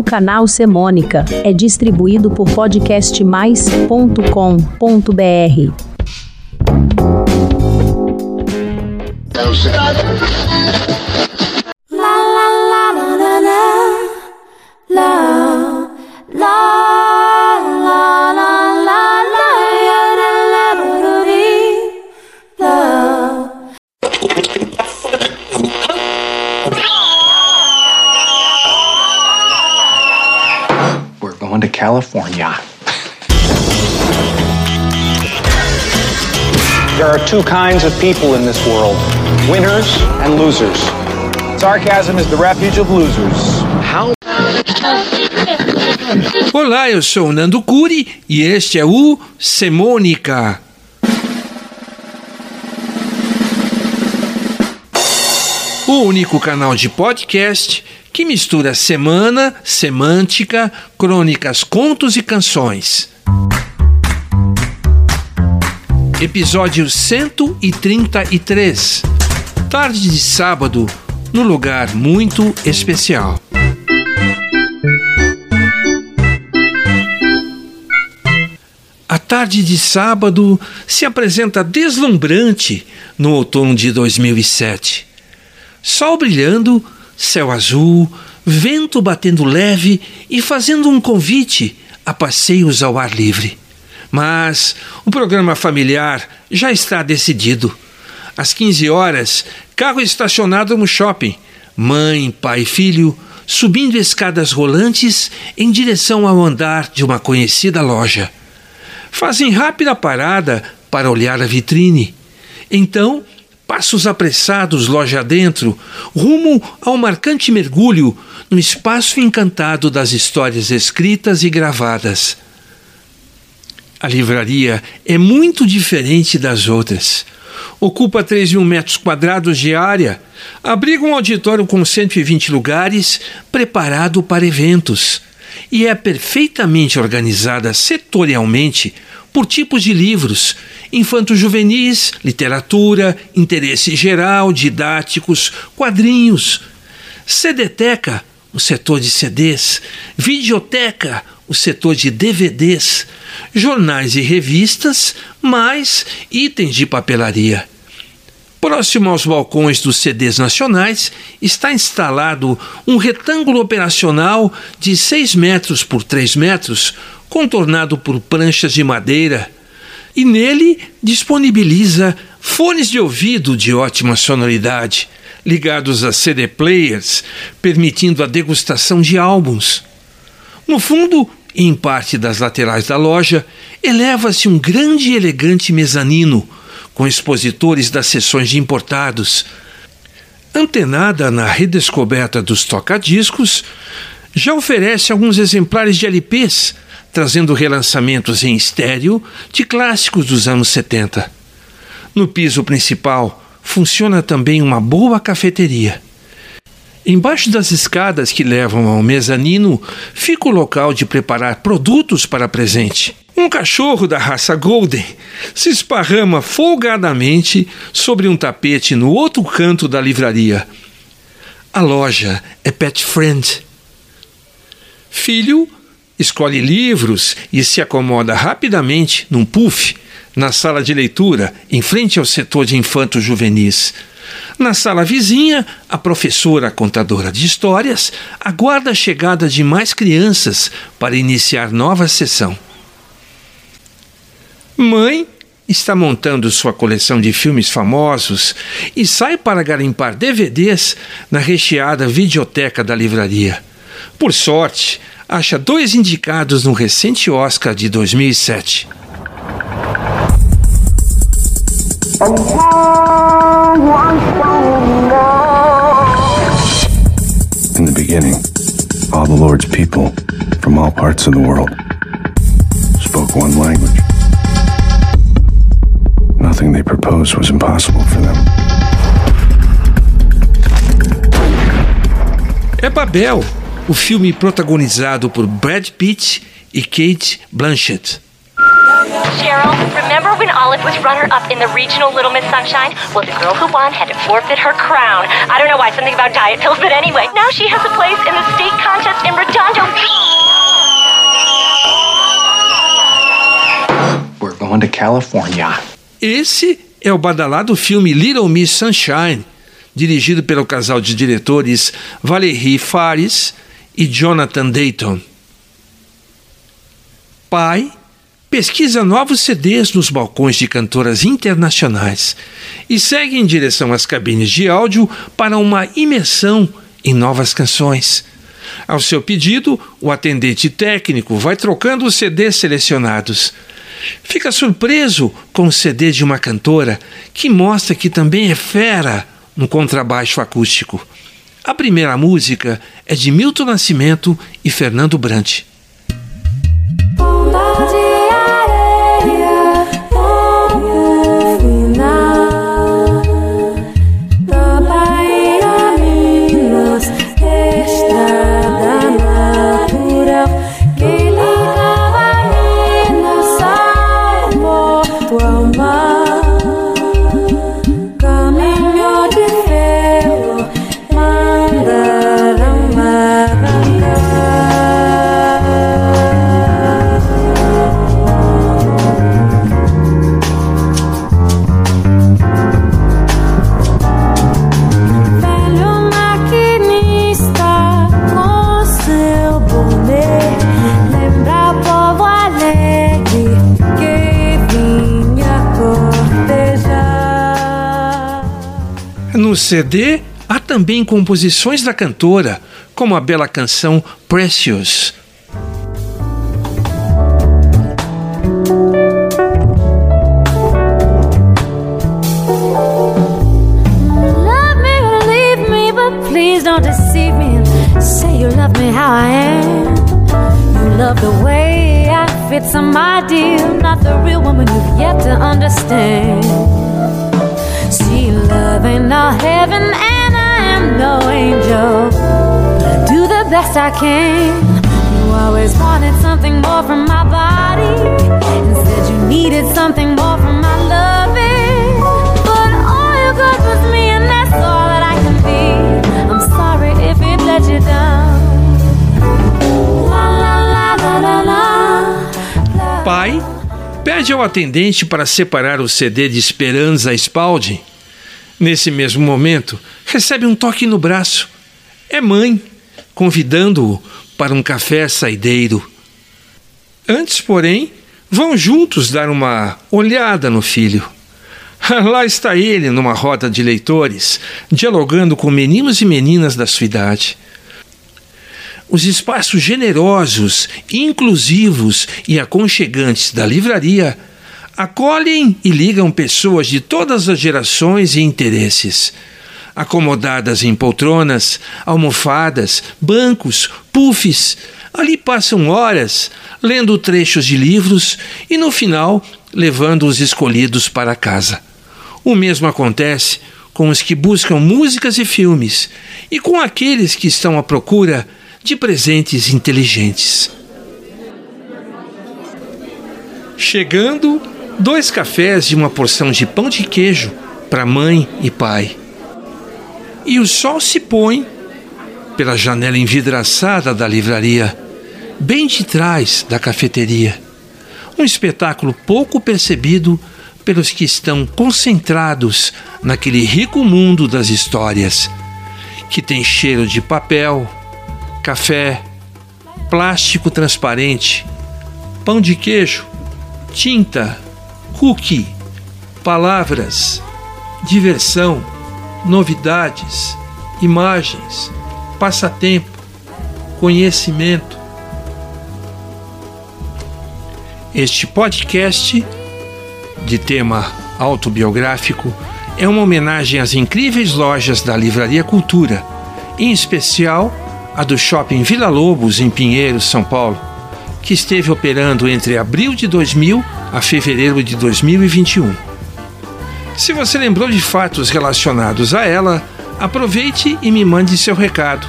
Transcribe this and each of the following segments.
O canal Semônica. É distribuído por podcastmais.com.br. We're There are two kinds of people in this world winners and losers. Sarcasm is the refuge of losers. How Olá, eu sou o Nando Curi e este é o Semônica. O único canal de podcast que mistura semana, semântica, crônicas, contos e canções. Episódio 133. Tarde de sábado, num lugar muito especial. A tarde de sábado se apresenta deslumbrante no outono de 2007. Sol brilhando, céu azul, vento batendo leve e fazendo um convite a passeios ao ar livre. Mas o programa familiar já está decidido. Às 15 horas, carro estacionado no shopping. Mãe, pai e filho subindo escadas rolantes em direção ao andar de uma conhecida loja. Fazem rápida parada para olhar a vitrine. Então, passos apressados loja adentro, rumo ao marcante mergulho no espaço encantado das histórias escritas e gravadas. A livraria é muito diferente das outras. Ocupa 3 mil metros quadrados de área, abriga um auditório com 120 lugares preparado para eventos e é perfeitamente organizada setorialmente por tipos de livros: infanto-juvenis, literatura, interesse geral, didáticos, quadrinhos. CDteca, o setor de CDs, videoteca, o setor de DVDs, jornais e revistas, mais itens de papelaria. Próximo aos balcões dos CDs nacionais está instalado um retângulo operacional de 6 metros por 3 metros, contornado por pranchas de madeira, e nele disponibiliza fones de ouvido de ótima sonoridade, ligados a CD players, permitindo a degustação de álbuns. No fundo, em parte das laterais da loja, eleva-se um grande e elegante mezanino com expositores das seções de importados. Antenada na redescoberta dos tocadiscos, já oferece alguns exemplares de LPs, trazendo relançamentos em estéreo de clássicos dos anos 70. No piso principal funciona também uma boa cafeteria. Embaixo das escadas que levam ao mezanino fica o local de preparar produtos para presente. Um cachorro da raça Golden se esparrama folgadamente sobre um tapete no outro canto da livraria. A loja é pet friend. Filho escolhe livros e se acomoda rapidamente num puff na sala de leitura, em frente ao setor de infantos juvenis. Na sala vizinha, a professora contadora de histórias aguarda a chegada de mais crianças para iniciar nova sessão. Mãe está montando sua coleção de filmes famosos e sai para garimpar DVDs na recheada videoteca da livraria. Por sorte, acha dois indicados no recente Oscar de 2007. In the beginning, all the Lord's people from all parts of the world spoke one language. Nothing they proposed was impossible for them. É Babel, o filme protagonizado por Brad Pitt e Kate Blanchett. Cheryl, remember when Olive was runner-up in the regional Little Miss Sunshine? Well, the girl who won had to forfeit her crown. I don't know why, something about diet pills, but anyway, now she has a place in the state contest in Redondo. We're going to California. Esse é o badalado filme Little Miss Sunshine, dirigido pelo casal de diretores Valerie Fares e Jonathan Dayton. Pai pesquisa novos CDs nos balcões de cantoras internacionais e segue em direção às cabines de áudio para uma imersão em novas canções. Ao seu pedido, o atendente técnico vai trocando os CDs selecionados. Fica surpreso com o CD de uma cantora que mostra que também é fera no contrabaixo acústico. A primeira música é de Milton Nascimento e Fernando Brant. No CD há também composições da cantora, como a bela canção Precious. Me me some ideal, not the real woman you've yet to understand. Angel. But I do the best I can. You always wanted something more from my body, and said you needed something more from my loving. But all you got was me, and that's all that I can be. I'm sorry if it let you down. La la la la la. Pai pede ao atendente para separar o CD de Esperanza Spalding. Nesse mesmo momento, recebe um toque no braço. É mãe, convidando-o para um café saideiro. Antes, porém, vão juntos dar uma olhada no filho. Lá está ele, numa roda de leitores, dialogando com meninos e meninas da sua idade. Os espaços generosos, inclusivos e aconchegantes da livraria acolhem e ligam pessoas de todas as gerações e interesses. Acomodadas em poltronas, almofadas, bancos, puffs, ali passam horas lendo trechos de livros e, no final, levando os escolhidos para casa. O mesmo acontece com os que buscam músicas e filmes e com aqueles que estão à procura de presentes inteligentes. Chegando, dois cafés e uma porção de pão de queijo para mãe e pai. E o sol se põe pela janela envidraçada da livraria, bem de trás da cafeteria. Um espetáculo pouco percebido pelos que estão concentrados naquele rico mundo das histórias, que tem cheiro de papel, café, plástico transparente, pão de queijo, tinta, cookie, palavras, diversão, novidades, imagens, passatempo, conhecimento. Este podcast, de tema autobiográfico, é uma homenagem às incríveis lojas da Livraria Cultura, em especial a do Shopping Vila Lobos, em Pinheiros, São Paulo, que esteve operando entre abril de 2000 a fevereiro de 2021. Se você lembrou de fatos relacionados a ela, aproveite e me mande seu recado.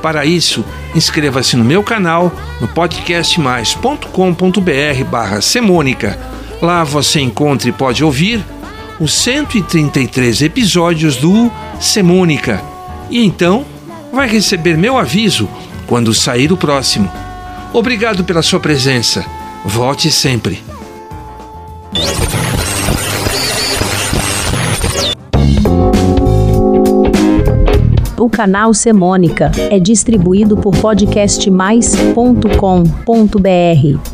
Para isso, inscreva-se no meu canal no podcastmais.com.br barra semônica Lá você encontra e pode ouvir os 133 episódios do Semônica. E então vai receber meu aviso quando sair o próximo. Obrigado pela sua presença. Volte sempre. O canal Semônica é distribuído por podcastmais.com.br.